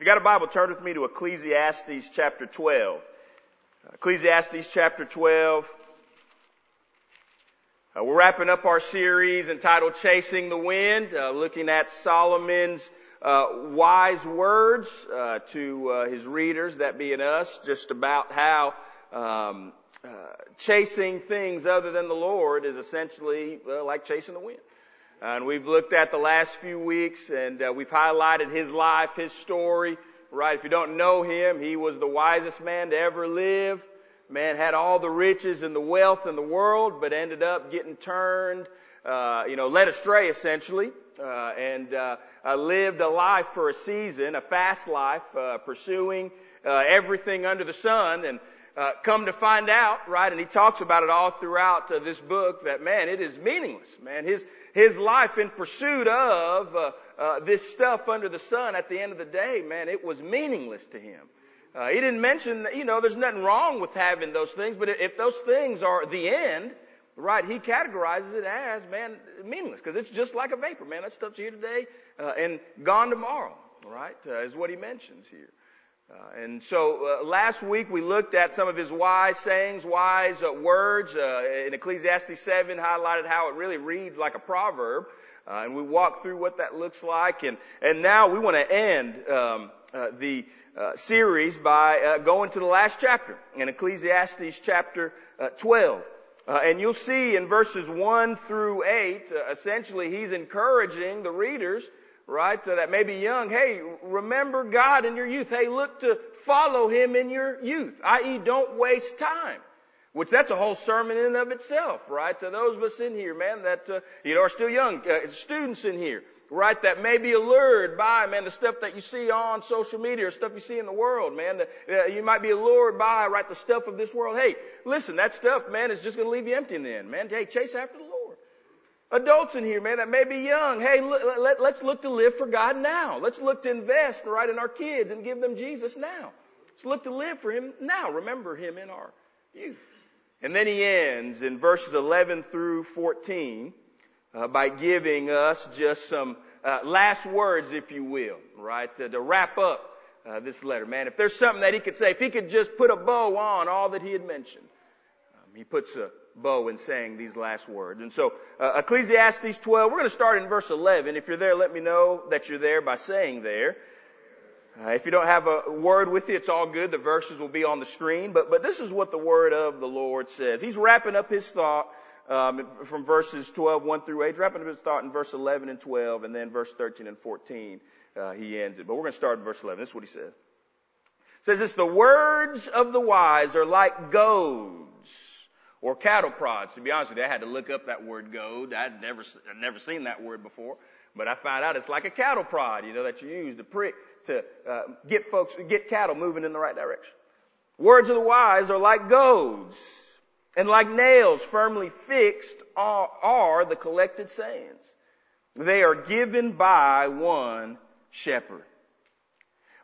If you got a Bible, turn with me to Ecclesiastes chapter 12. Ecclesiastes chapter 12. Uh, we're wrapping up our series entitled Chasing the Wind, uh, looking at Solomon's uh, wise words uh, to uh, his readers, that being us, just about how um, uh, chasing things other than the Lord is essentially like chasing the wind. And we've looked at the last few weeks and uh, we've highlighted his life, his story, right? If you don't know him, he was the wisest man to ever live. Man had all the riches and the wealth in the world, but ended up getting turned, uh, you know, led astray essentially, uh, and uh, uh lived a life for a season, a fast life, uh, pursuing everything under the sun, and uh, come to find out, right? And he talks about it all throughout uh, this book that man, it is meaningless, man. His his life in pursuit of uh, uh, this stuff under the sun at the end of the day, man, it was meaningless to him. Uh, he didn't mention, you know, there's nothing wrong with having those things, but if those things are the end, right, he categorizes it as, man, meaningless, because it's just like a vapor, man. That stuff's here today uh, and gone tomorrow, right, is what he mentions here. Uh, and so uh, last week we looked at some of his wise sayings, wise uh, words. Uh, in Ecclesiastes 7 highlighted how it really reads like a proverb. Uh, and we walked through what that looks like. And, and now we want to end um, uh, the series by going to the last chapter in Ecclesiastes chapter 12. and you'll see in verses 1 through 8, essentially he's encouraging the readers right? Uh, that may be young. Hey, remember God in your youth. Hey, look to follow Him in your youth, i.e. don't waste time. Which that's a whole sermon in and of itself, right? To those of us in here, man, that, uh, you know, are still young, uh, students in here, right, that may be allured by, man, the stuff that you see on social media or stuff you see in the world, man, uh, you might be allured by, right, the stuff of this world. Hey, listen, that stuff, man, is just gonna leave you empty in the end, man. Hey, chase after the. Adults in here, man, that may be young. Hey, let, let's look to live for God now. Let's look to invest, right, in our kids and give them Jesus now. Let's look to live for Him now. Remember Him in our youth. And then he ends in verses 11 through 14 uh, by giving us just some uh, last words, if you will, right, to, to wrap up uh, this letter. Man, if there's something that he could say, if he could just put a bow on all that he had mentioned, um, he puts a bow in saying these last words. And so, uh, Ecclesiastes 12, we're going to start in verse 11. If you're there, let me know that you're there by saying there. Uh, if you don't have a word with you, it's all good. The verses will be on the screen. But, but this is what the word of the Lord says. He's wrapping up his thought um, from verses 12, 1 through 8. He's wrapping up his thought in verse 11 and 12, and then verse 13 and 14. Uh, he ends it. But we're going to start in verse 11. This is what he says. It says this, the words of the wise are like goads or cattle prods. To be honest with you, I had to look up that word goad. I'd never, I'd never seen that word before, but I found out it's like a cattle prod, you know, that you use to prick to uh, get folks, get cattle moving in the right direction. Words of the wise are like goads, and like nails firmly fixed are, are the collected sayings. They are given by one shepherd.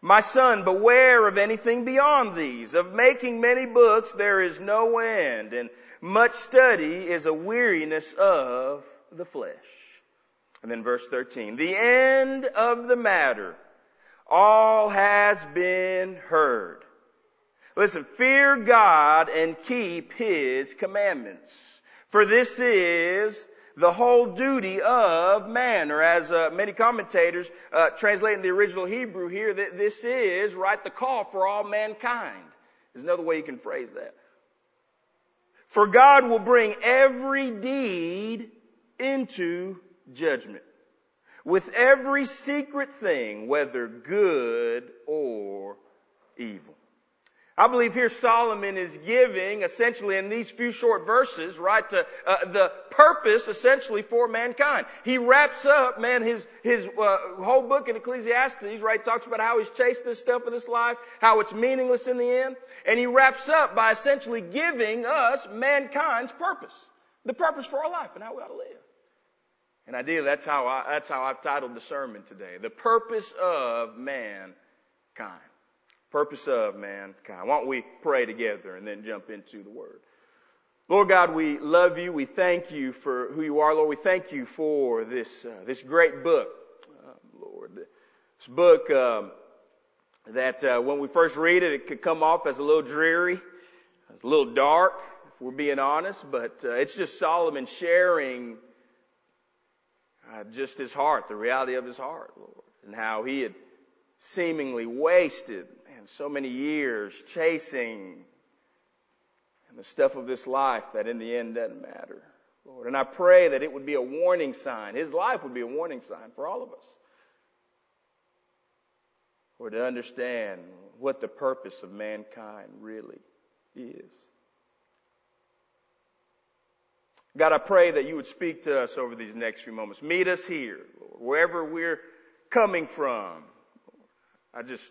My son, beware of anything beyond these. Of making many books there is no end, and much study is a weariness of the flesh. And then verse 13. The end of the matter. All has been heard. Listen, fear God and keep His commandments. For this is the whole duty of man, or as uh, many commentators uh, translate in the original Hebrew here, that this is, right, the call for all mankind. There's another way you can phrase that. For God will bring every deed into judgment with every secret thing, whether good or evil. I believe here Solomon is giving essentially in these few short verses, right, to, uh, the purpose essentially for mankind. He wraps up, man, his, his uh, whole book in Ecclesiastes, right, talks about how he's chased this stuff in this life, how it's meaningless in the end, and he wraps up by essentially giving us mankind's purpose. The purpose for our life and how we ought to live. And ideally, that's how I, that's how I've titled the sermon today. The purpose of mankind purpose of mankind. Why don't we pray together and then jump into the word? Lord God, we love you. We thank you for who you are, Lord. We thank you for this uh, this great book, uh, Lord. This book um, that uh, when we first read it, it could come off as a little dreary, as a little dark, if we're being honest, but uh, it's just Solomon sharing uh, just his heart, the reality of his heart, Lord, and how he had seemingly wasted so many years chasing and the stuff of this life that in the end doesn't matter. Lord, and I pray that it would be a warning sign. His life would be a warning sign for all of us. Or to understand what the purpose of mankind really is. God, I pray that you would speak to us over these next few moments. Meet us here, Lord, wherever we're coming from. I just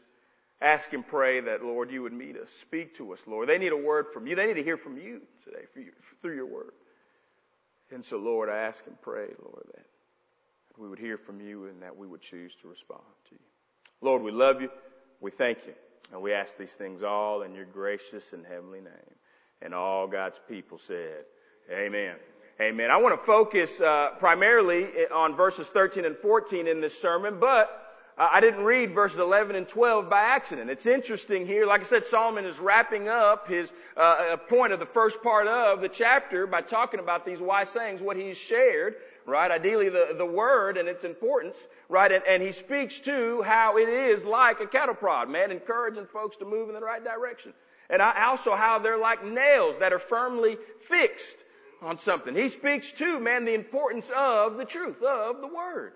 ask and pray that, Lord, you would meet us. Speak to us, Lord. They need a word from you. They need to hear from you today through your word. And so, Lord, I ask and pray, Lord, that we would hear from you and that we would choose to respond to you. Lord, we love you. We thank you. And we ask these things all in your gracious and heavenly name. And all God's people said, Amen. Amen. I want to focus uh, primarily on verses 13 and 14 in this sermon, but I didn't read verses 11 and 12 by accident. It's interesting here. Like I said, Solomon is wrapping up his uh, point of the first part of the chapter by talking about these wise sayings, what he's shared, right? Ideally, the, the word and its importance, right? And, and he speaks to how it is like a cattle prod, man, encouraging folks to move in the right direction. And I, also how they're like nails that are firmly fixed on something. He speaks to, man, the importance of the truth, of the Word,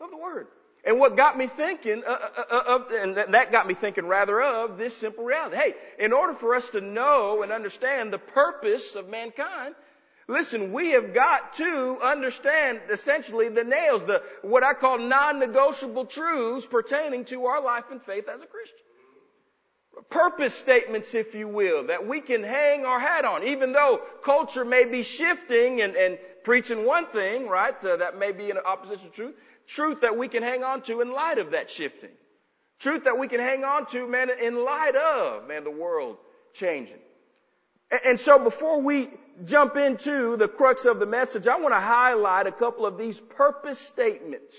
of the Word. And what got me thinking, uh, uh, uh, of, and that got me thinking rather of this simple reality. Hey, in order for us to know and understand the purpose of mankind, listen, we have got to understand essentially the nails, the, what I call non-negotiable truths pertaining to our life and faith as a Christian purpose statements, if you will, that we can hang our hat on, even though culture may be shifting and, and preaching one thing, right? Uh, that may be in opposition to truth. Truth that we can hang on to in light of that shifting. Truth that we can hang on to, man, in light of, man, the world changing. And, so before we jump into the crux of the message, I want to highlight a couple of these purpose statements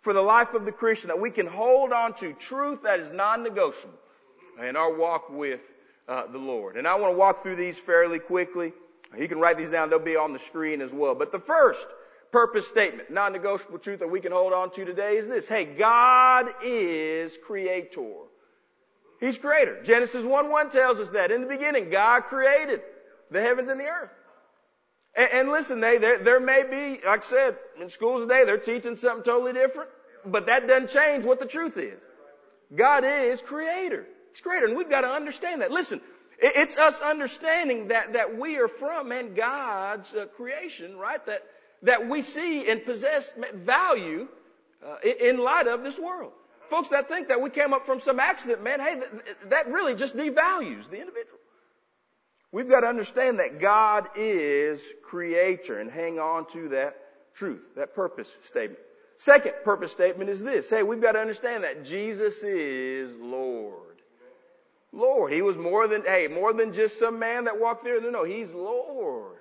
for the life of the Christian that we can hold on to. Truth that is non-negotiable in our walk with uh, the Lord. And I want to walk through these fairly quickly. You can write these down. They'll be on the screen as well. But the first purpose statement, non-negotiable truth that we can hold on to today is this. Hey, God is creator. He's creator. Genesis 1-1 tells us that. In the beginning, God created the heavens and the earth. And, and listen, they, there, there may be, like I said, in schools today, they're teaching something totally different. But that doesn't change what the truth is. God is creator. It's greater. And we've got to understand that. Listen, it's us understanding that, that we are from, man, God's uh, creation, right? That, that we see and possess value uh, in light of this world. Folks that think that we came up from some accident, man, hey, that, that really just devalues the individual. We've got to understand that God is creator and hang on to that truth, that purpose statement. Second purpose statement is this. Hey, we've got to understand that Jesus is Lord. Lord. He was more than, hey, more than just some man that walked there. No, no, he's Lord.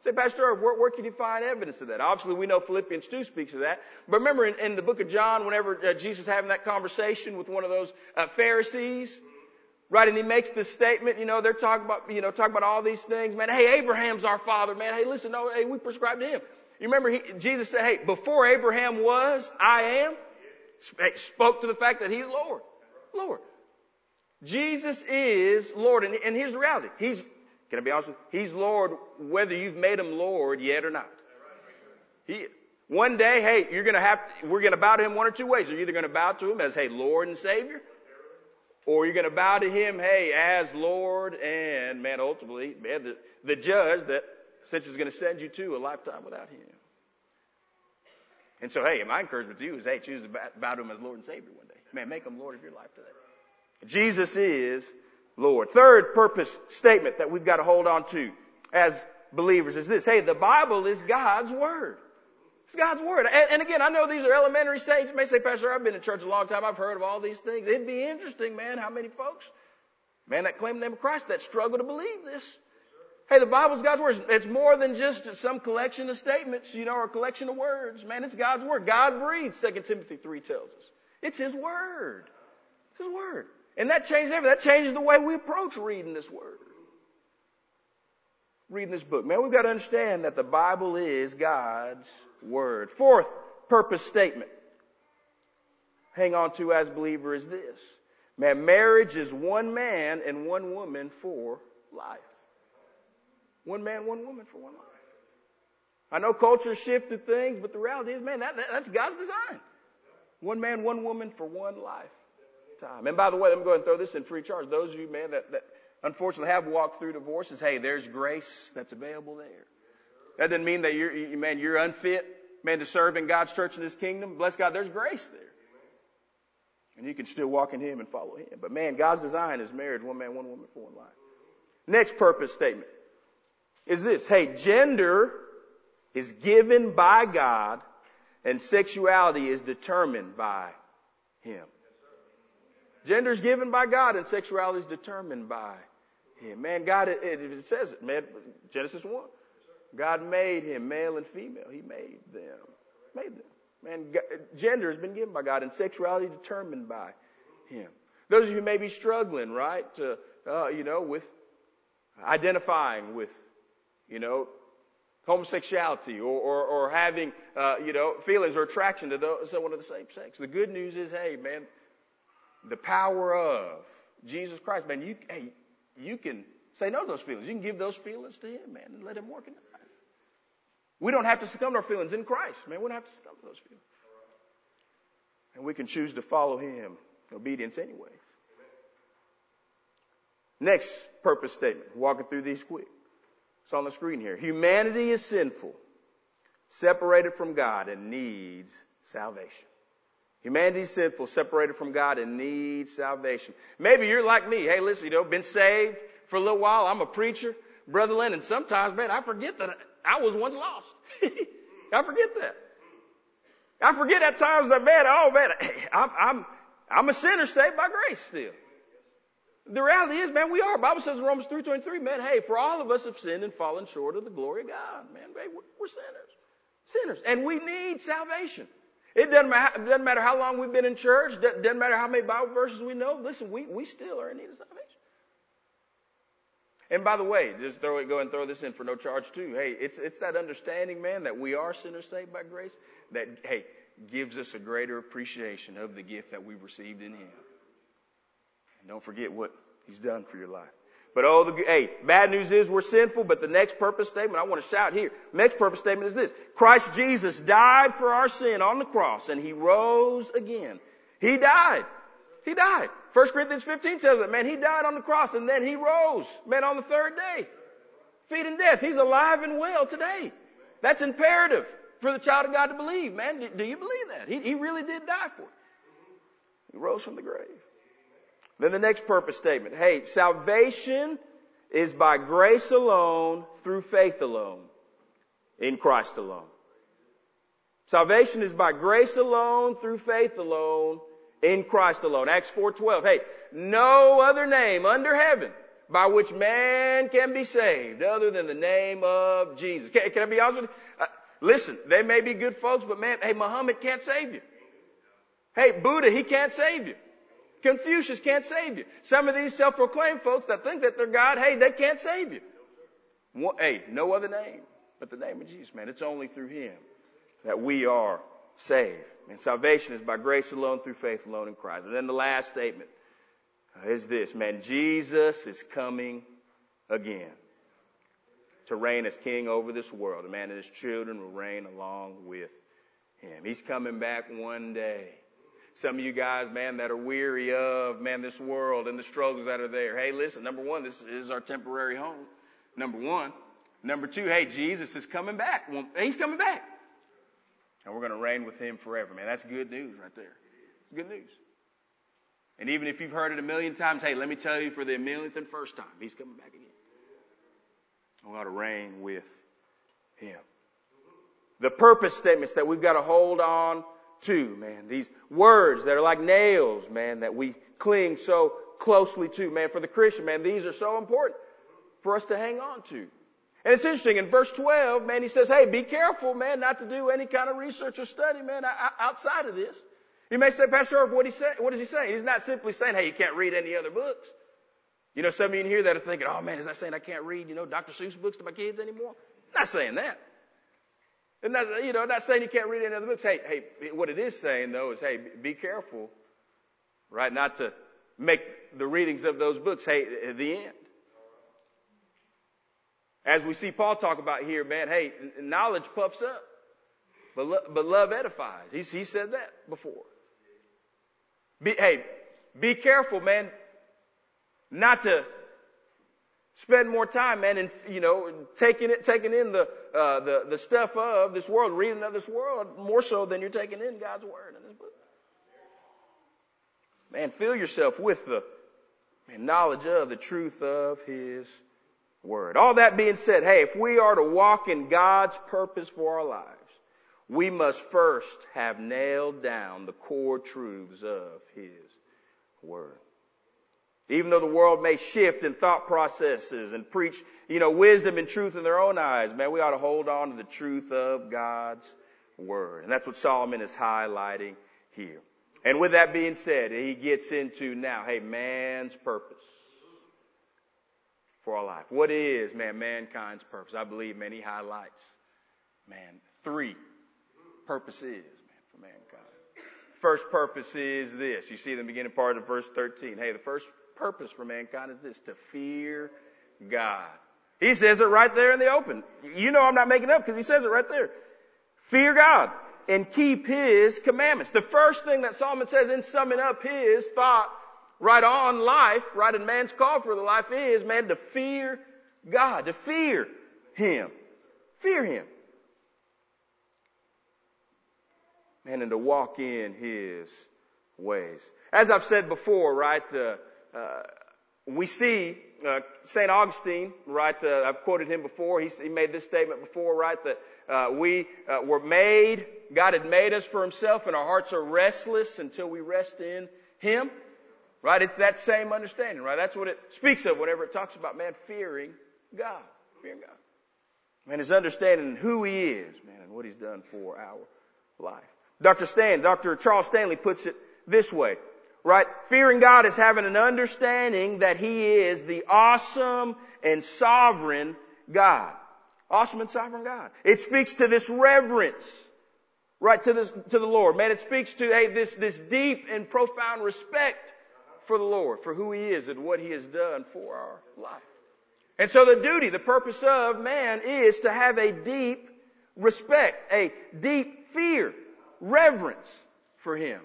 Say, Pastor, where, where can you find evidence of that? Obviously, we know Philippians 2 speaks of that. But remember in, in the book of John, whenever uh, Jesus is having that conversation with one of those uh, Pharisees, right, and he makes this statement, you know, they're talking about, you know, talking about all these things, man. Hey, Abraham's our father, man. Hey, listen, no, hey, we prescribe to him. You remember he, Jesus said, hey, before Abraham was, I am. Spoke to the fact that he's Lord. Lord. Jesus is Lord. And, and here's the reality. He's, can I be honest with you? He's Lord whether you've made him Lord yet or not. He, one day, hey, you're gonna have, we're gonna bow to him one or two ways. You're either gonna bow to him as, hey, Lord and Savior, or you're gonna bow to him, hey, as Lord and, man, ultimately, man, the, the judge that essentially is gonna send you to a lifetime without him. And so, hey, my encouragement to you is, hey, choose to bow to him as Lord and Savior one day. Man, make him Lord of your life today. Jesus is Lord. Third purpose statement that we've got to hold on to as believers is this. Hey, the Bible is God's Word. It's God's Word. And, and, again, I know these are elementary saints. You may say, Pastor, I've been in church a long time. I've heard of all these things. It'd be interesting, man, how many folks, man, that claim the name of Christ that struggle to believe this. Hey, the Bible's God's Word. It's more than just some collection of statements, you know, or a collection of words. Man, it's God's Word. God breathed, 2 Timothy 3 tells us. It's His Word. It's His Word. And that changes everything. That changes the way we approach reading this Word. Reading this book. Man, we've got to understand that the Bible is God's Word. Fourth purpose statement. Hang on to as believer is this. Man, marriage is one man and one woman for life. One man, one woman for one life. I know culture shifted things, but the reality is, man, that, that, that's God's design. One man, one woman for one lifetime. And by the way, let me go ahead and throw this in free charge. Those of you, man, that, that unfortunately have walked through divorces, hey, there's grace that's available there. That doesn't mean that you're, you, man, you're unfit, man, to serve in God's church and His kingdom. Bless God, there's grace there. And you can still walk in Him and follow Him. But man, God's design is marriage, one man, one woman for one life. Next purpose statement is this. Hey, gender is given by God and sexuality is determined by Him. Gender is given by God and sexuality is determined by Him. Man, God, it, it says it, man, Genesis 1. God made him male and female. He made them. Made them. Man, gender has been given by God and sexuality determined by Him. Those of you who may be struggling, right, to, uh, you know, with identifying with, you know, homosexuality or, or, or having, uh, you know, feelings or attraction to those, someone of the same sex. The good news is, hey, man, the power of Jesus Christ, man, you, hey, you can say no to those feelings. You can give those feelings to Him, man, and let Him work in your life. We don't have to succumb to our feelings in Christ, man. We don't have to succumb to those feelings. And we can choose to follow Him obedience anyway. Next purpose statement, walking through these quick. It's on the screen here. Humanity is sinful, separated from God, and needs salvation. Humanity sinful, separated from God, and needs salvation. Maybe you're like me. Hey, listen, you know, been saved for a little while. I'm a preacher, Brother Lynn, and sometimes, man, I forget that I was once lost. I forget that. I forget at times that, man, oh man, I'm, I'm, I'm a sinner saved by grace still. The reality is, man, we are. The Bible says in Romans 3.23, man, hey, for all of us have sinned and fallen short of the glory of God. Man, hey, we're, we're sinners. Sinners. And we need salvation. It doesn't matter, doesn't matter how long we've been in church. Doesn't matter how many Bible verses we know. Listen, we, we still are in need of salvation. And by the way, just throw it, go and throw this in for no charge too. Hey, it's, it's that understanding, man, that we are sinners saved by grace that, hey, gives us a greater appreciation of the gift that we've received in Him. And don't forget what He's done for your life. But oh, the, hey, bad news is we're sinful, but the next purpose statement, I want to shout here. Next purpose statement is this. Christ Jesus died for our sin on the cross and He rose again. He died. He died. 1 Corinthians 15 says that, man, he died on the cross and then he rose, man, on the third day. Feeding death. He's alive and well today. That's imperative for the child of God to believe, man. Do, do you believe that? He, he really did die for it. He rose from the grave. Then the next purpose statement. Hey, salvation is by grace alone, through faith alone, in Christ alone. Salvation is by grace alone, through faith alone, in Christ alone. Acts 4:12. Hey, no other name under heaven by which man can be saved other than the name of Jesus. Can, can I be honest with you? Uh, listen, they may be good folks, but man, hey, Muhammad can't save you. Hey, Buddha, he can't save you. Confucius can't save you. Some of these self-proclaimed folks that think that they're God, hey, they can't save you. Hey, no other name but the name of Jesus, man. It's only through Him that we are saved. And salvation is by grace alone, through faith alone in Christ. And then the last statement is this, man, Jesus is coming again to reign as king over this world. And man and his children will reign along with him. He's coming back one day. Some of you guys, man, that are weary of, man, this world and the struggles that are there. Hey, listen, number one, this is our temporary home. Number one. Number two, hey, Jesus is coming back. He's coming back. And we're going to reign with him forever, man. That's good news right there. It's good news. And even if you've heard it a million times, hey, let me tell you for the millionth and first time, he's coming back again. We ought to reign with him. The purpose statements that we've got to hold on to, man. These words that are like nails, man, that we cling so closely to, man. For the Christian, man, these are so important for us to hang on to. And it's interesting, in verse 12, man, he says, hey, be careful, man, not to do any kind of research or study, man, outside of this. You may say, Pastor Irv, what, he say, what is he saying? He's not simply saying, hey, you can't read any other books. You know, some of you hear that are thinking, oh man, is that saying I can't read, you know, Dr. Seuss books to my kids anymore? Not saying that. And not, you know, not saying you can't read any other books. Hey, hey, what it is saying though is, hey, be careful, right? Not to make the readings of those books, hey, the end. As we see Paul talk about here, man, hey, knowledge puffs up, but, but love edifies. He's, he said that before. Be, hey, be careful, man, not to spend more time, man, and you know, taking it, taking in the uh, the the stuff of this world, reading of this world more so than you're taking in God's word in this book. Man, fill yourself with the man, knowledge of the truth of His word. All that being said, hey, if we are to walk in God's purpose for our lives, we must first have nailed down the core truths of His word. Even though the world may shift in thought processes and preach, you know, wisdom and truth in their own eyes, man, we ought to hold on to the truth of God's word. And that's what Solomon is highlighting here. And with that being said, he gets into now, hey, man's purpose for our life. What is, man, mankind's purpose? I believe, man, he highlights, man, three purposes, man, for mankind. First purpose is this. You see the beginning part of verse 13. Hey, the first purpose for mankind is this, to fear God. He says it right there in the open. You know I'm not making up because he says it right there. Fear God and keep His commandments. The first thing that Solomon says in summing up his thought right on life, right in man's call for the life is, man, to fear God, to fear Him. Fear Him. Man, and to walk in His ways. As I've said before, right, uh, we see uh, St. Augustine, right, uh, I've quoted him before, he, he, made this statement before, right, that uh, we uh, were made, God had made us for himself and our hearts are restless until we rest in him. Right? It's that same understanding, right? That's what it speaks of whenever it talks about man fearing God. Fearing God. Man, his understanding who he is, man, and what he's done for our life. Dr. Stan, Dr. Charles Stanley puts it this way, right? Fearing God is having an understanding that he is the awesome and sovereign God. Awesome and sovereign God. It speaks to this reverence, right, to this, to the Lord. Man, it speaks to, hey, this, this deep and profound respect for the Lord, for who He is and what He has done for our life. And so the duty, the purpose of man is to have a deep respect, a deep fear, reverence for Him.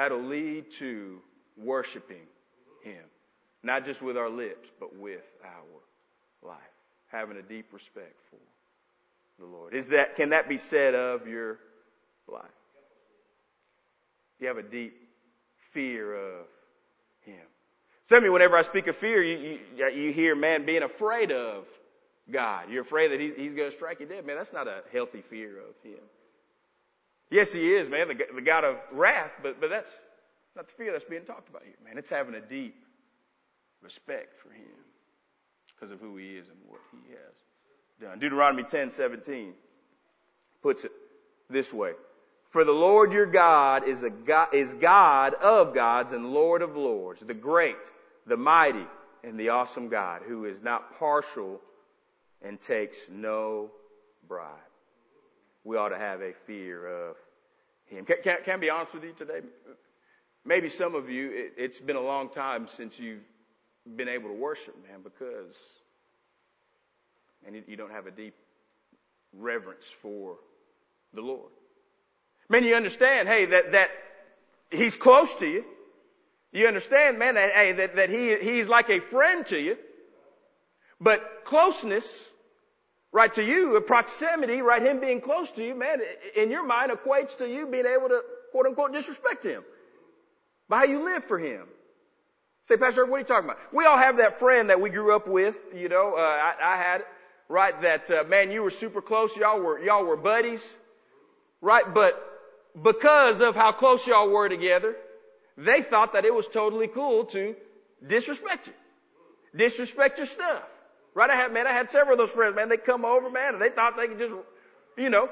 That'll lead to worshiping Him. Not just with our lips, but with our life. Having a deep respect for the Lord. Is that, can that be said of your life? You have a deep fear of him. Of you, whenever I speak of fear, you, you, you hear man being afraid of God. You're afraid that he's, he's going to strike you dead. Man, that's not a healthy fear of him. Yes, he is, man, the, the God of wrath, but, but that's not the fear that's being talked about here, man. It's having a deep respect for him because of who he is and what he has done. Deuteronomy 10, 17 puts it this way. For the Lord your God is a God, is God of gods and Lord of lords, the great, the mighty, and the awesome God who is not partial and takes no bribe. We ought to have a fear of Him. Can, can, can I be honest with you today? Maybe some of you, it, it's been a long time since you've been able to worship, man, because and you, don't have a deep reverence for the Lord. Man, you understand, hey, that, that he's close to you. You understand, man, that, hey, that, that he, he's like a friend to you. But closeness, right, to you, proximity, right, him being close to you, man, in your mind equates to you being able to, quote unquote, disrespect him. By how you live for him. Say, Pastor, what are you talking about? We all have that friend that we grew up with, you know, uh, I, I had, right, that, uh, man, you were super close, y'all were, y'all were buddies, right, but because of how close y'all were together, they thought that it was totally cool to disrespect you. Disrespect your stuff. Right? I had, man, I had several of those friends, man. They come over, man, and they thought they could just, you know,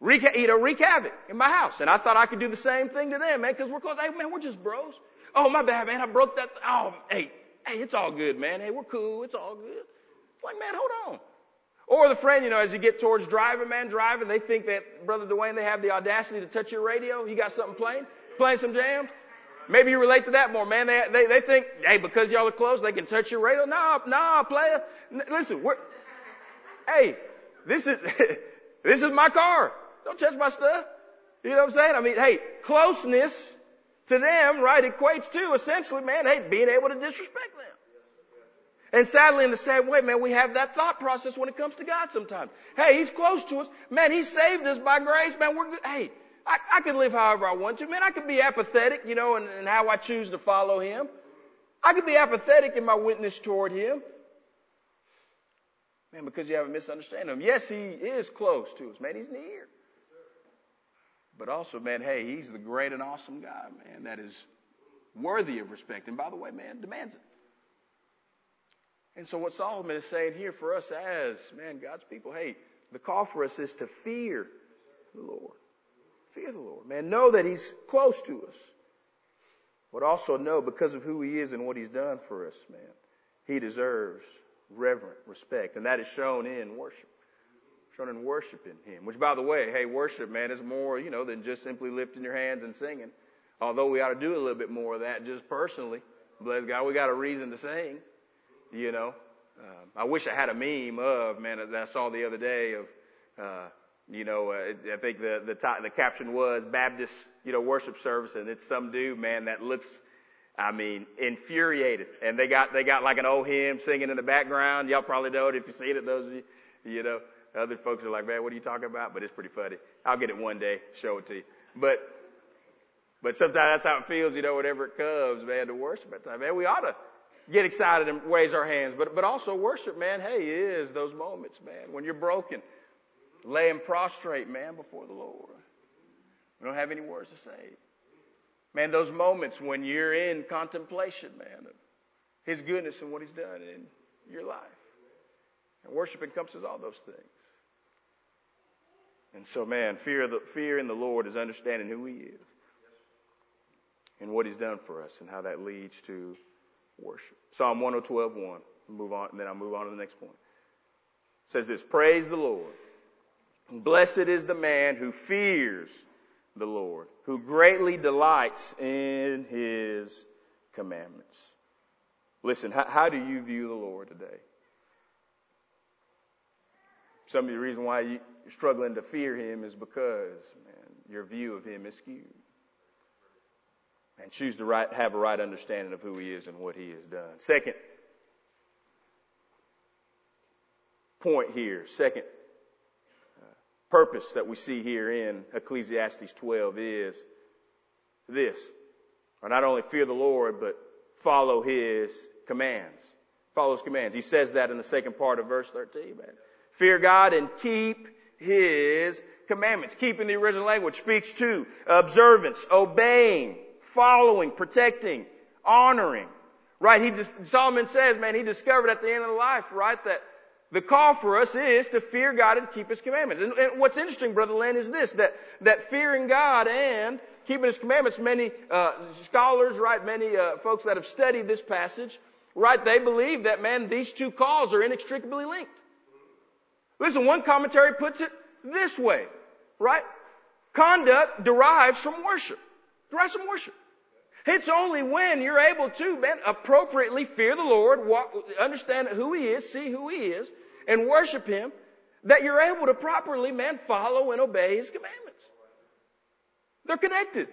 wreak, you know, wreak havoc in my house. And I thought I could do the same thing to them, man, because we're close. Hey, man, we're just bros. Oh, my bad, man. I broke that. Oh, hey, hey, it's all good, man. Hey, we're cool. It's all good. It's like, man, hold on. Or the friend, you know, as you get towards driving, man, driving, they think that, Brother Dwayne, they have the audacity to touch your radio. You got something playing? Playing some jams? Maybe you relate to that more, man. They, they, they think, hey, because y'all are close, they can touch your radio. Nah, nah, player. Listen, we're, hey, this is, this is my car. Don't touch my stuff. You know what I'm saying? I mean, hey, closeness to them, right, equates to essentially, man, hey, being able to disrespect them. And sadly, in the same way, man, we have that thought process when it comes to God sometimes. Hey, He's close to us. Man, He saved us by grace. Man, we're good. Hey, I, I can live however I want to. Man, I can be apathetic, you know, in, in how I choose to follow Him. I can be apathetic in my witness toward Him. Man, because you have a misunderstanding of Him. Yes, He is close to us. Man, He's near. But also, man, hey, He's the great and awesome God, man, that is worthy of respect. And by the way, man, demands it. And so what Solomon is saying here for us as, man, God's people, hey, the call for us is to fear the Lord. Fear the Lord. Man, know that He's close to us. But also know because of who He is and what He's done for us, man, He deserves reverent respect. And that is shown in worship. Shown in worshiping Him. Which by the way, hey, worship, man, is more, you know, than just simply lifting your hands and singing. Although we ought to do a little bit more of that just personally. Bless God, we got a reason to sing. You know, um, I wish I had a meme of man that I saw the other day of, uh, you know, uh, I think the the top, the caption was Baptist, you know, worship service, and it's some dude, man, that looks, I mean, infuriated, and they got they got like an old hymn singing in the background. Y'all probably know it if you've seen it. Those of you, you know, other folks are like, man, what are you talking about? But it's pretty funny. I'll get it one day, show it to you. But but sometimes that's how it feels, you know, whenever it comes, man, to worship at time. Man, we ought to get excited and raise our hands, but, but also worship, man, hey, is those moments, man, when you're broken, laying prostrate, man, before the Lord. We don't have any words to say. Man, those moments when you're in contemplation, man, of His goodness and what He's done in your life. And worship encompasses all those things. And so, man, fear, the, fear in the Lord is understanding who He is and what He's done for us and how that leads to worship. Psalm 112, 1. Move on, and then I'll move on to the next point. It says this, praise the Lord. Blessed is the man who fears the Lord, who greatly delights in his commandments. Listen, how, how do you view the Lord today? Some of the reason why you're struggling to fear him is because, man, your view of him is skewed and choose to right, have a right understanding of who he is and what he has done. Second point here, second purpose that we see here in Ecclesiastes 12 is this. Or not only fear the Lord, but follow his commands. Follow his commands. He says that in the second part of verse 13, man. Fear God and keep his commandments. Keep in the original language speaks to observance, obeying, following, protecting, honoring. Right? He just, Solomon says, man, he discovered at the end of the life, right, that the call for us is to fear God and keep His commandments. And, and what's interesting, Brother Lynn, is this, that, that fearing God and keeping His commandments, many uh, scholars, right, many uh, folks that have studied this passage, right, they believe that, man, these two calls are inextricably linked. Listen, one commentary puts it this way, right? Conduct derives from worship. Derives from worship. It's only when you're able to, man, appropriately fear the Lord, walk, understand who He is, see who He is, and worship Him, that you're able to properly, man, follow and obey His commandments. They're connected.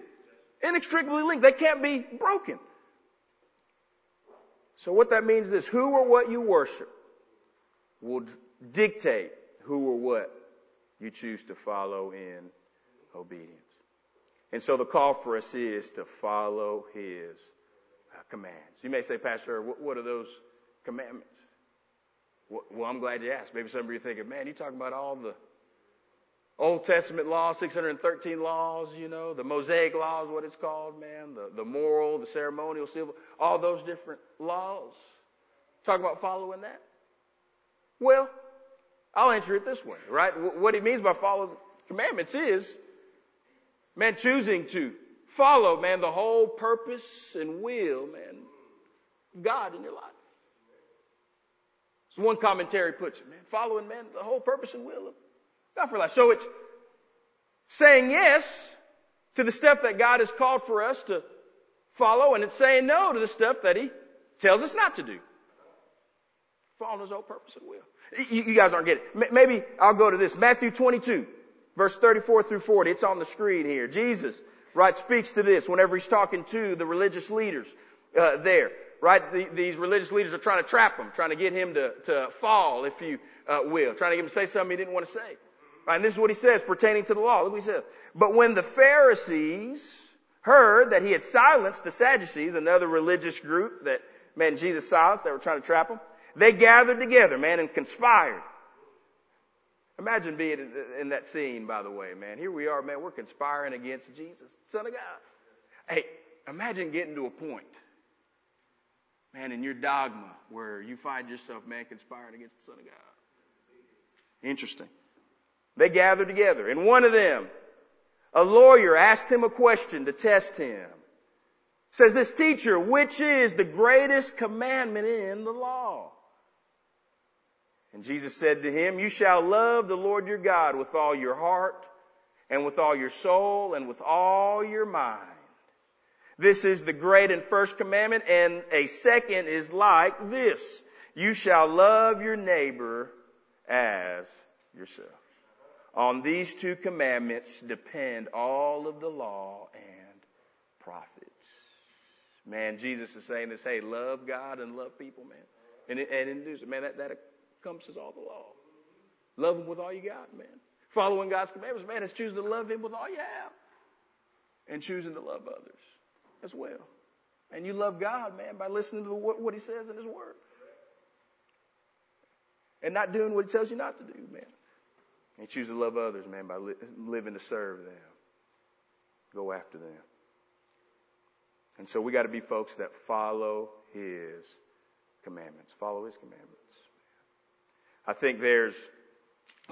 Inextricably linked. They can't be broken. So what that means is this, who or what you worship will dictate who or what you choose to follow in obedience. And so the call for us is to follow his uh, commands. You may say, Pastor, what are those commandments? Well, I'm glad you asked. Maybe some of you are thinking, man, you talking about all the Old Testament laws, 613 laws, you know, the Mosaic laws, what it's called, man, the, the moral, the ceremonial, civil, all those different laws. Talk about following that. Well, I'll answer it this way, right? What he means by follow the Commandments is, man, choosing to follow, man, the whole purpose and will, man, God in your life. As one commentary puts it, man, following, man, the whole purpose and will of God for life. So it's saying yes to the stuff that God has called for us to follow, and it's saying no to the stuff that He tells us not to do. Following His whole purpose and will. You, you guys aren't getting it. Maybe I'll go to this. Matthew 22, verse 34 through 40. It's on the screen here. Jesus, right, speaks to this whenever He's talking to the religious leaders uh, there right? The, these religious leaders are trying to trap him, trying to get him to, to fall, if you uh, will, trying to get him to say something he didn't want to say. Right? And this is what he says pertaining to the law. Look what he says. But when the Pharisees heard that he had silenced the Sadducees, another religious group that, man, Jesus silenced, they were trying to trap him, they gathered together, man, and conspired. Imagine being in that scene, by the way, man. Here we are, man, we're conspiring against Jesus, Son of God. Hey, imagine getting to a point man, in your dogma where you find yourself, man, conspiring against the Son of God. Interesting. They gathered together, and one of them, a lawyer, asked him a question to test him. Says this teacher, which is the greatest commandment in the law? And Jesus said to him, you shall love the Lord your God with all your heart and with all your soul and with all your mind. This is the great and first commandment, and a second is like this. You shall love your neighbor as yourself. On these two commandments depend all of the law and prophets. Man, Jesus is saying this, hey, love God and love people, man. And, and it, man, that, that encompasses all the law. Love Him with all you got, man. Following God's commandments, man, is choosing to love Him with all you have. And choosing to love others as well. And you love God, man, by listening to what, what He says in His Word. And not doing what He tells you not to do, man. And choose to love others, man, by li- living to serve them. Go after them. And so we got to be folks that follow His commandments. Follow His commandments. I think there's,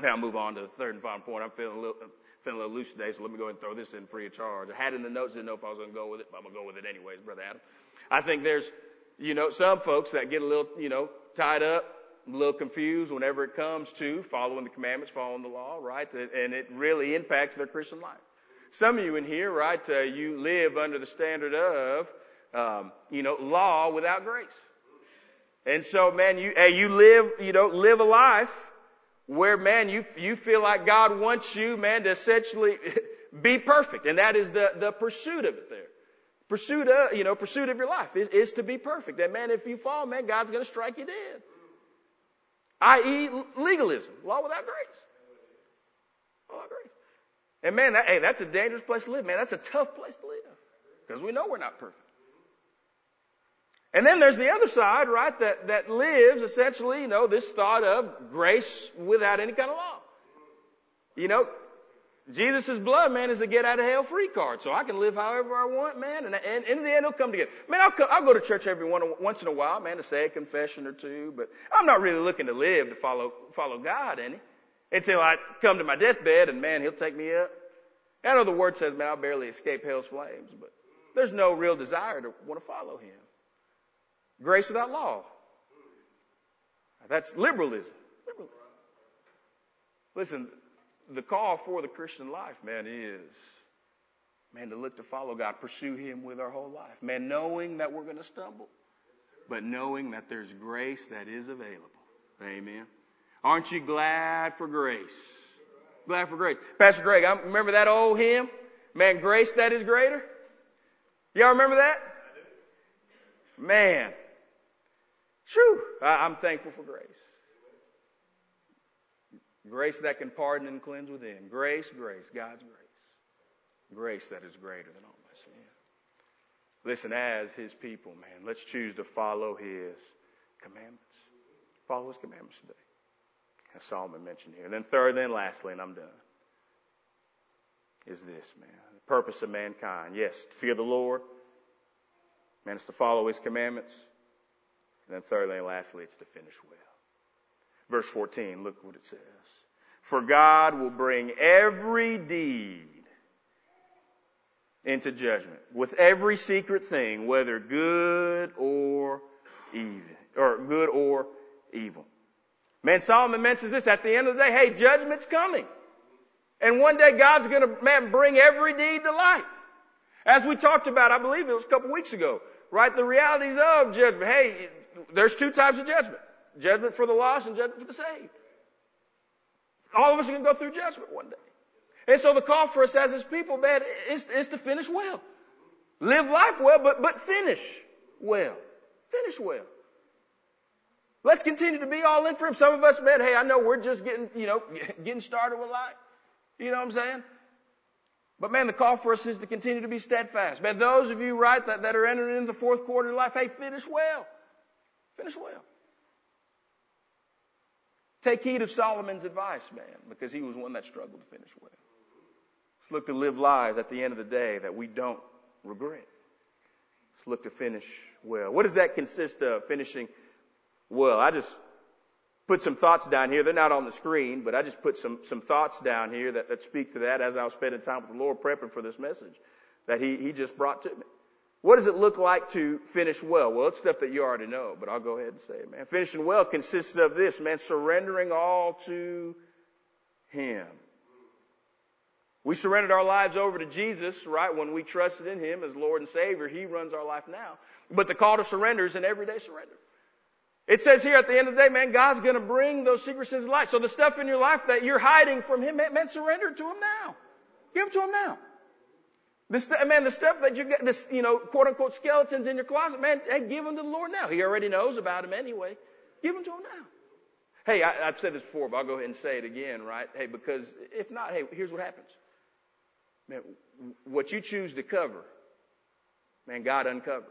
now move on to the third and final point. I'm feeling a little, feeling a little loose today, so let me go ahead and throw this in free of charge. I had in the notes, didn't know if I was going to go with it, but I'm going to go with it anyways, Brother Adam. I think there's, you know, some folks that get a little, you know, tied up, a little confused whenever it comes to following the commandments, following the law, right? And it really impacts their Christian life. Some of you in here, right, uh, you live under the standard of, um, you know, law without grace. And so, man, you, hey, you live, you know, live a life where, man, you, you feel like God wants you, man, to essentially be perfect. And that is the, the pursuit of it there. Pursuit of, you know, pursuit of your life is, is to be perfect. That man, if you fall, man, God's going to strike you dead. I.e., legalism, law without grace. Law without grace. And man, that, hey, that's a dangerous place to live, man. That's a tough place to live. Because we know we're not perfect. And then there's the other side, right, that, that lives essentially, you know, this thought of grace without any kind of law. You know, Jesus' blood, man, is a get out of hell free card. So I can live however I want, man, and, and in the end it'll come together. Man, I'll, come, I'll go to church every one, once in a while, man, to say a confession or two, but I'm not really looking to live to follow, follow God any. Until I come to my deathbed and man, He'll take me up. I know the word says, man, I'll barely escape hell's flames, but there's no real desire to want to follow Him. Grace without law. That's liberalism. liberalism. Listen, the call for the Christian life, man, is, man, to look to follow God, pursue Him with our whole life. Man, knowing that we're going to stumble, but knowing that there's grace that is available. Amen. Aren't you glad for grace? Glad for grace. Pastor Greg, I remember that old hymn? Man, grace that is greater? Y'all remember that? Man, True. I'm thankful for grace. Grace that can pardon and cleanse within. Grace, grace, God's grace. Grace that is greater than all my sin. Listen, as His people, man, let's choose to follow His commandments. Follow His commandments today. As Solomon mentioned here. And then third, then lastly, and I'm done, is this, man. The purpose of mankind. Yes, to fear the Lord. Man, it's to follow His commandments. And then thirdly and lastly, it's to finish well. Verse 14, look what it says. For God will bring every deed into judgment with every secret thing, whether good or evil, or good or evil. Man, Solomon mentions this at the end of the day. Hey, judgment's coming. And one day God's gonna, man, bring every deed to light. As we talked about, I believe it was a couple weeks ago, right? The realities of judgment. Hey, there's two types of judgment. Judgment for the lost and judgment for the saved. All of us are going to go through judgment one day. And so the call for us as his people, man, is, is to finish well. Live life well, but, but finish well. Finish well. Let's continue to be all in for him. Some of us, man, hey, I know we're just getting, you know, getting started with life. You know what I'm saying? But man, the call for us is to continue to be steadfast. Man, those of you, right, that, that are entering into the fourth quarter of life, hey, finish well. Finish well. Take heed of Solomon's advice, man, because he was one that struggled to finish well. Let's look to live lives at the end of the day that we don't regret. Let's look to finish well. What does that consist of, finishing well? I just put some thoughts down here. They're not on the screen, but I just put some, some thoughts down here that, that speak to that as I was spending time with the Lord prepping for this message that he, he just brought to me. What does it look like to finish well? Well, it's stuff that you already know, but I'll go ahead and say it, man. Finishing well consists of this, man, surrendering all to Him. We surrendered our lives over to Jesus, right? When we trusted in Him as Lord and Savior, He runs our life now. But the call to surrender is an everyday surrender. It says here at the end of the day, man, God's gonna bring those secret sins to light. So the stuff in your life that you're hiding from Him, man, surrender to Him now. Give it to Him now. This, man, the stuff that you get, this, you know, quote unquote skeletons in your closet, man, hey, give them to the Lord now. He already knows about them anyway. Give them to him now. Hey, I, have said this before, but I'll go ahead and say it again, right? Hey, because if not, hey, here's what happens. Man, what you choose to cover, man, God uncovers.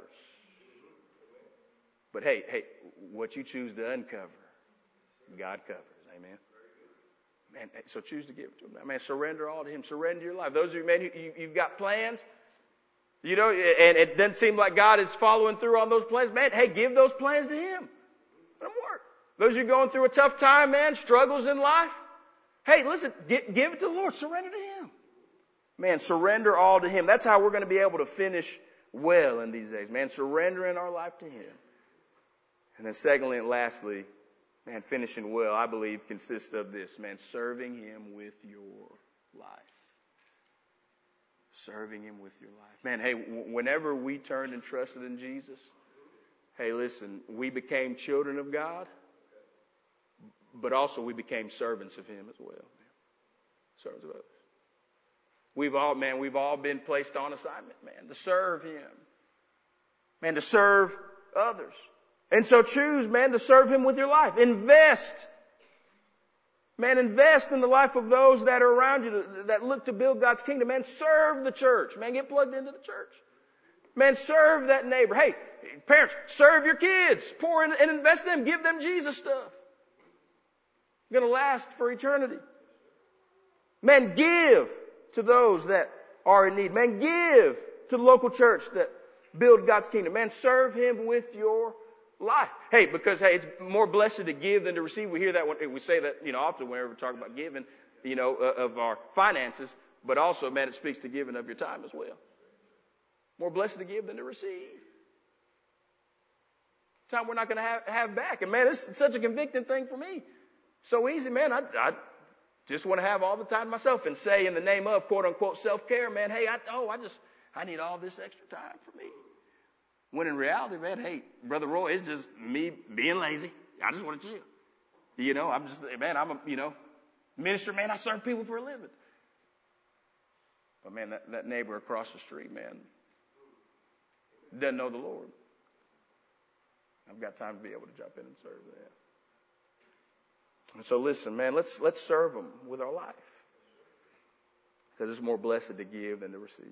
But hey, hey, what you choose to uncover, God covers. Amen. Man, so choose to give it to him. Man, surrender all to him. Surrender your life. Those of you, man, you, you've got plans, you know, and it doesn't seem like God is following through on those plans. Man, hey, give those plans to him. Let them work. Those of you going through a tough time, man, struggles in life. Hey, listen, give, give it to the Lord. Surrender to him. Man, surrender all to him. That's how we're going to be able to finish well in these days. Man, surrendering our life to him. And then secondly and lastly, man, finishing well, I believe, consists of this, man, serving Him with your life. Serving Him with your life. Man, hey, whenever we turned and trusted in Jesus, hey, listen, we became children of God, but also we became servants of Him as well. Man. Servants of others. We've all, man, we've all been placed on assignment, man, to serve Him. Man, to serve others. And so choose, man, to serve Him with your life. Invest. Man, invest in the life of those that are around you that look to build God's kingdom. Man, serve the church. Man, get plugged into the church. Man, serve that neighbor. Hey, parents, serve your kids. Pour in and invest in them. Give them Jesus stuff. Going to last for eternity. Man, give to those that are in need. Man, give to the local church that build God's kingdom. Man, serve Him with your life. Hey, because hey, it's more blessed to give than to receive. We hear that when we say that, you know, often whenever we talk about giving, you know, uh, of our finances, but also, man, it speaks to giving of your time as well. More blessed to give than to receive. Time we're not going to have, have back. And man, is such a convicting thing for me. So easy, man. I, I just want to have all the time myself and say in the name of quote unquote self care, man, hey, I, oh, I just, I need all this extra time for me. When in reality, man, hey, Brother Roy, it's just me being lazy. I just want to chill. You know, I'm just, man, I'm a, you know, minister, man, I serve people for a living. But man, that, that neighbor across the street, man, doesn't know the Lord. I've got time to be able to jump in and serve that. And so listen, man, let's, let's serve them with our life. Because it's more blessed to give than to receive.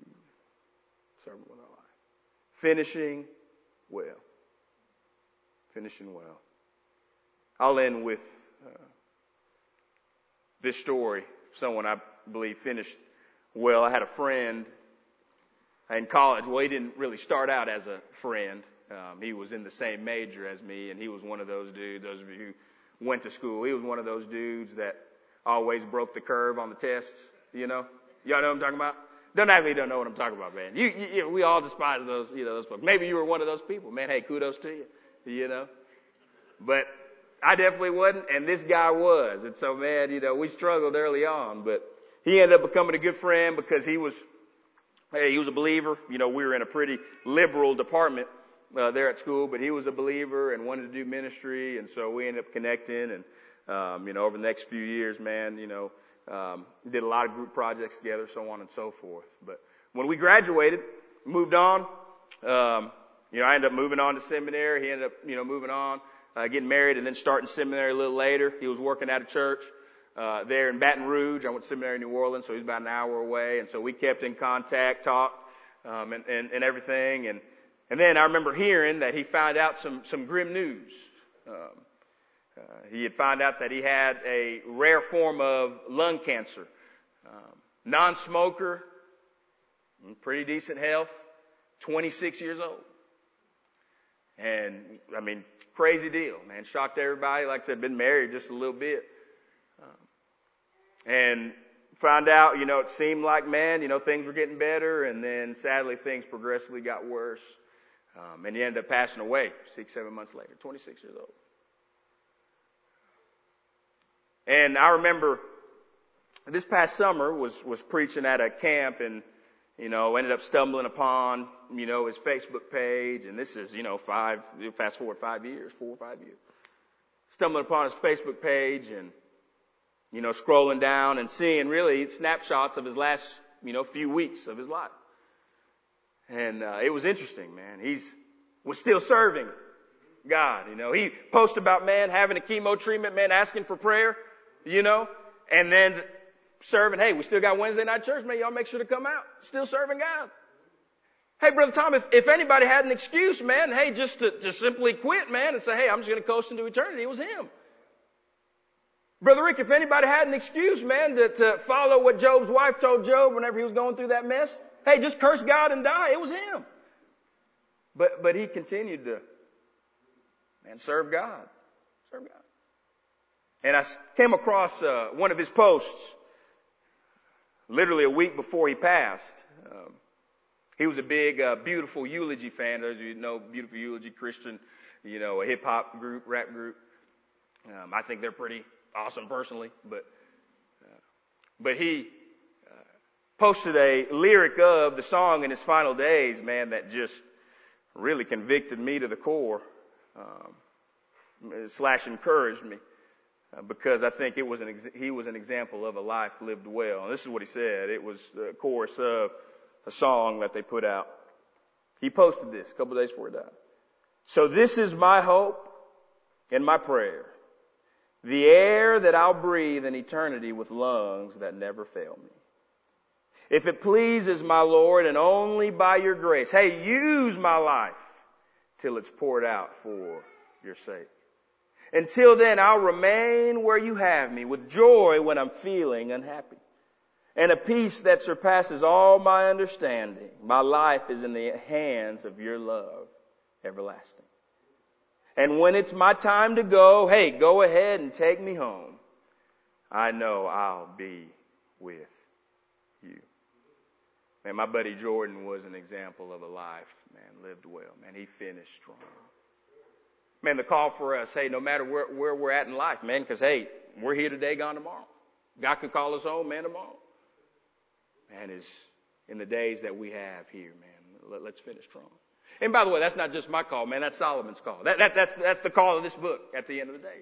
Serve them with our life. Finishing well. Finishing well. I'll end with uh, this story. Someone I believe finished well. I had a friend in college. Well, he didn't really start out as a friend. Um, he was in the same major as me, and he was one of those dudes. Those of you who went to school, he was one of those dudes that always broke the curve on the tests, you know? Y'all know what I'm talking about? Don't act like you don't know what I'm talking about, man. You, you, we all despise those, you know, those folks. Maybe you were one of those people, man. Hey, kudos to you, you know? But I definitely wasn't, and this guy was. And so, man, you know, we struggled early on, but he ended up becoming a good friend because he was, hey, he was a believer. You know, we were in a pretty liberal department uh, there at school, but he was a believer and wanted to do ministry, and so we ended up connecting. And um, you know, over the next few years, man, you know, um, did a lot of group projects together, so on and so forth. But when we graduated, moved on. Um, you know, I ended up moving on to seminary. He ended up, you know, moving on, uh, getting married, and then starting seminary a little later. He was working at a church uh, there in Baton Rouge. I went to seminary in New Orleans, so he's about an hour away, and so we kept in contact, talked, um, and, and, and everything. And and then I remember hearing that he found out some some grim news. Um, uh, he had found out that he had a rare form of lung cancer, um, non-smoker, pretty decent health, 26 years old. And I mean, crazy deal, man. Shocked everybody. Like I said, been married just a little bit. And found out, you know, it seemed like, man, you know, things were getting better, and then sadly things progressively got worse. Um, and he ended up passing away six, seven months later, 26 years old. And I remember this past summer was, was preaching at a camp and, you know, ended up stumbling upon, you know, his Facebook page. And this is, you know, five, fast forward five years, four or five years. Stumbling upon his Facebook page and, you know, scrolling down and seeing really snapshots of his last, you know, few weeks of his life. And uh, it was interesting, man. He's was still serving God. You know, he posted about man having a chemo treatment, man asking for prayer. You know, and then serving. Hey, we still got Wednesday night church, man. Y'all make sure to come out. Still serving God. Hey, brother Tom, if, if anybody had an excuse, man, hey, just to just simply quit, man, and say, hey, I'm just going to coast into eternity, it was him. Brother Rick, if anybody had an excuse, man, to, to follow what Job's wife told Job whenever he was going through that mess, hey, just curse God and die, it was him. But, but he continued to, man, serve God. Serve God. And I came across uh, one of his posts literally a week before he passed. Um, he was a big, uh, beautiful eulogy fan. Of you know, beautiful eulogy Christian, you know, a hip hop group, rap group. Um, I think they're pretty awesome personally, but uh, but he uh, posted a lyric of the song in his final days, man, that just really convicted me to the core, um, slash encouraged me. Uh, because I think it was an ex- he was an example of a life lived well. And this is what he said. It was the chorus of a song that they put out. He posted this a couple days before he died. So this is my hope and my prayer the air that I'll breathe in eternity with lungs that never fail me. If it pleases my Lord and only by your grace, hey, use my life till it's poured out for your sake. Until then, I'll remain where you have me with joy when I'm feeling unhappy and a peace that surpasses all my understanding. My life is in the hands of your love everlasting. And when it's my time to go, hey, go ahead and take me home. I know I'll be with you. Man, my buddy Jordan was an example of a life, man, lived well. Man, he finished strong. Man, the call for us, hey, no matter where, where we're at in life, man, because, hey, we're here today, gone tomorrow. God could call us home, man, tomorrow. Man, is in the days that we have here, man, let, let's finish strong. And by the way, that's not just my call, man. That's Solomon's call. That, that, that's, that's the call of this book at the end of the day.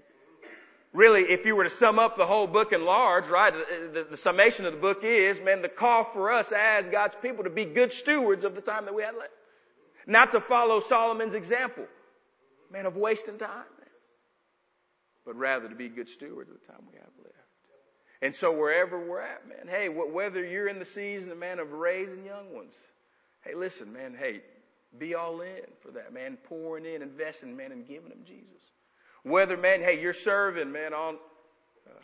Really, if you were to sum up the whole book in large, right, the, the, the summation of the book is, man, the call for us as God's people to be good stewards of the time that we had left. Not to follow Solomon's example, man, of wasting time, man. But rather to be good stewards of the time we have left. And so wherever we're at, man, hey, whether you're in the season, man, of raising young ones, hey, listen, man, hey, be all in for that, man. Pouring in, investing, man, and giving them Jesus. Whether, man, hey, you're serving, man, on uh,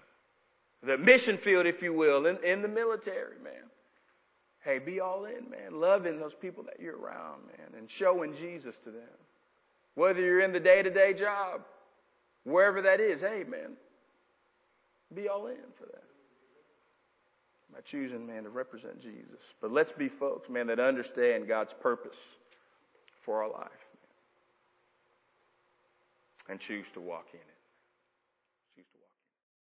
the mission field, if you will, in, in the military, man. Hey, be all in, man. Loving those people that you're around, man, and showing Jesus to them. Whether you're in the day to day job, wherever that is, hey, man, be all in for that. by choosing, man, to represent Jesus. But let's be folks, man, that understand God's purpose for our life man, and choose to walk in it.